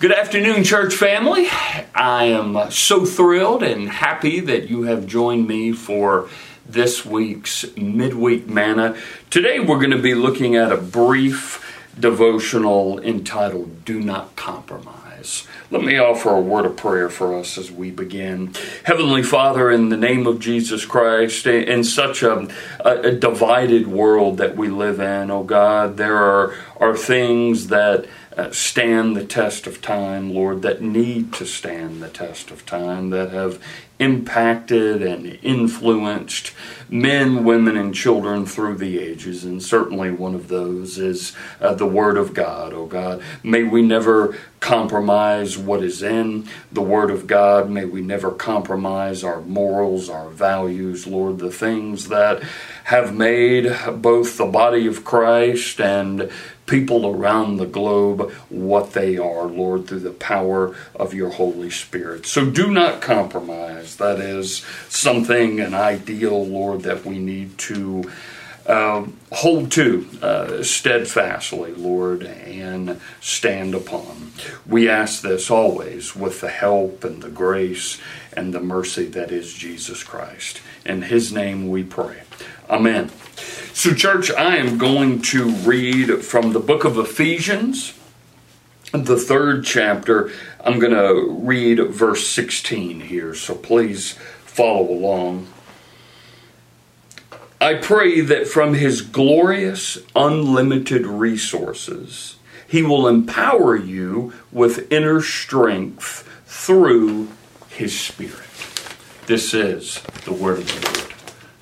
Good afternoon, church family. I am so thrilled and happy that you have joined me for this week's midweek manna. Today we're going to be looking at a brief devotional entitled Do Not Compromise. Let me offer a word of prayer for us as we begin. Heavenly Father, in the name of Jesus Christ, in such a, a divided world that we live in, oh God, there are, are things that uh, stand the test of time, Lord, that need to stand the test of time, that have impacted and influenced men, women, and children through the ages. And certainly one of those is uh, the Word of God, oh God. May we never compromise what is in the Word of God. May we never compromise our morals, our values, Lord, the things that have made both the body of Christ and people around the globe what they are, Lord, through the power of your Holy Spirit. So do not compromise. That is something, an ideal, Lord, that we need to uh, hold to uh, steadfastly, Lord, and stand upon. We ask this always with the help and the grace and the mercy that is Jesus Christ. In His name we pray. Amen. So, church, I am going to read from the book of Ephesians, the third chapter. I'm going to read verse 16 here, so please follow along. I pray that from his glorious, unlimited resources, he will empower you with inner strength through his Spirit. This is the word of the Lord.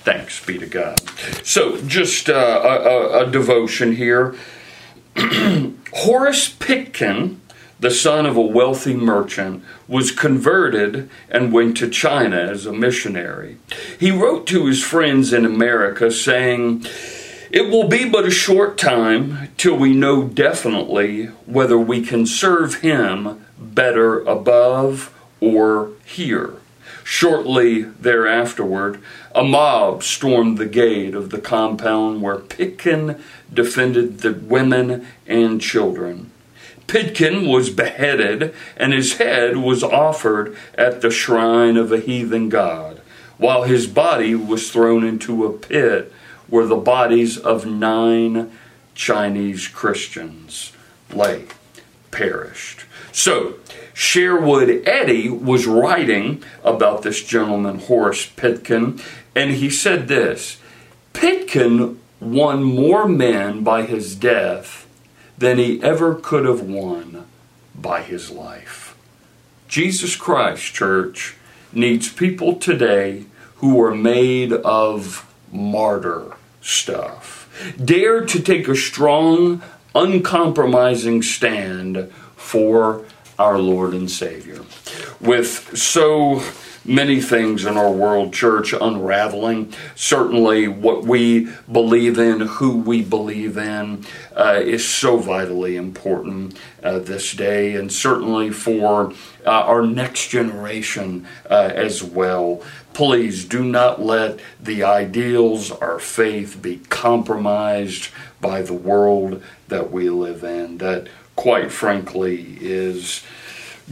Thanks be to God. So, just uh, a, a, a devotion here. Horace Pitkin, the son of a wealthy merchant, was converted and went to China as a missionary. He wrote to his friends in America saying, It will be but a short time till we know definitely whether we can serve him better above or here. Shortly thereafterward, a mob stormed the gate of the compound where Pitkin defended the women and children. Pitkin was beheaded, and his head was offered at the shrine of a heathen god, while his body was thrown into a pit where the bodies of nine Chinese Christians lay, perished. So, Sherwood Eddy was writing about this gentleman, Horace Pitkin, and he said this Pitkin won more men by his death than he ever could have won by his life. Jesus Christ, church, needs people today who are made of martyr stuff. Dare to take a strong, uncompromising stand for our Lord and Savior. With so many things in our world, church, unraveling, certainly what we believe in, who we believe in, uh, is so vitally important uh, this day, and certainly for uh, our next generation uh, as well. Please do not let the ideals, our faith, be compromised by the world that we live in. That quite frankly, is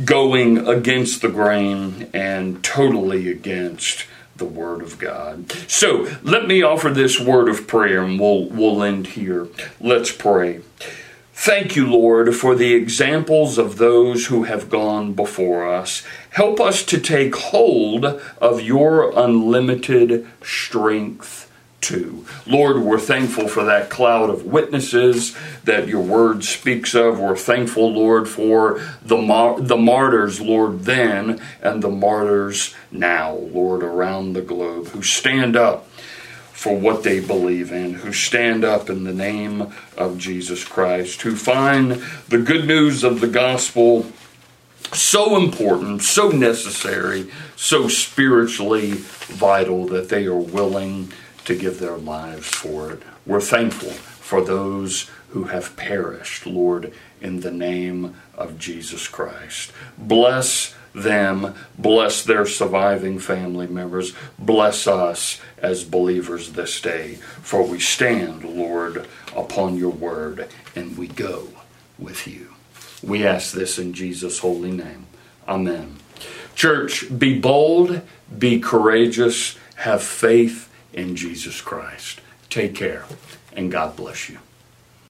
going against the grain and totally against the Word of God. So let me offer this word of prayer and we'll, we'll end here. Let's pray. Thank you, Lord, for the examples of those who have gone before us. Help us to take hold of your unlimited strength to. Lord, we're thankful for that cloud of witnesses that your word speaks of. We're thankful, Lord, for the, mar- the martyrs, Lord, then and the martyrs now, Lord, around the globe who stand up for what they believe in, who stand up in the name of Jesus Christ, who find the good news of the gospel so important, so necessary, so spiritually vital that they are willing to give their lives for it. We're thankful for those who have perished, Lord, in the name of Jesus Christ. Bless them, bless their surviving family members, bless us as believers this day, for we stand, Lord, upon your word and we go with you. We ask this in Jesus' holy name. Amen. Church, be bold, be courageous, have faith in Jesus Christ. Take care, and God bless you.